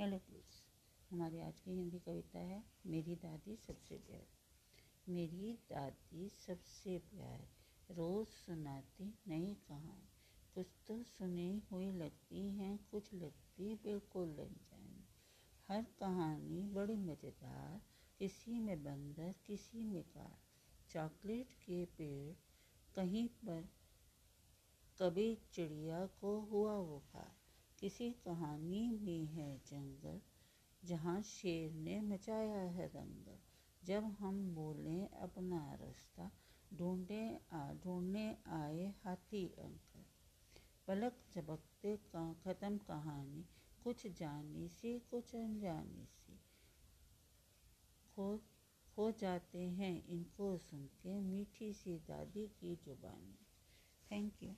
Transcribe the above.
Hello. Please हमारी आज की हिंदी कविता है, मेरी दादी सबसे प्यार मेरी दादी सबसे प्यार, रोज़ सुनाती नई कहानी। कुछ तो सुनी हुई लगती हैं, कुछ लगती बिल्कुल लग अनजानी। हर कहानी बड़ी मज़ेदार, किसी में बंदर, किसी में कार। चॉकलेट के पेड़ कहीं पर, कभी चिड़िया को हुआ बुखार किसी कहानी में है जंगल, जहाँ शेर ने मचाया है दंगल। जब हम बोले, अपना रास्ता ढूंढे ढूँढने आए हाथी अंकल। पलक झपकते का, ख़त्म कहानी, कुछ जानी सी, कुछ अनजानी सी। खो खो जाते हैं इनको सुन के मीठी सी दादी की जुबानी। Thank you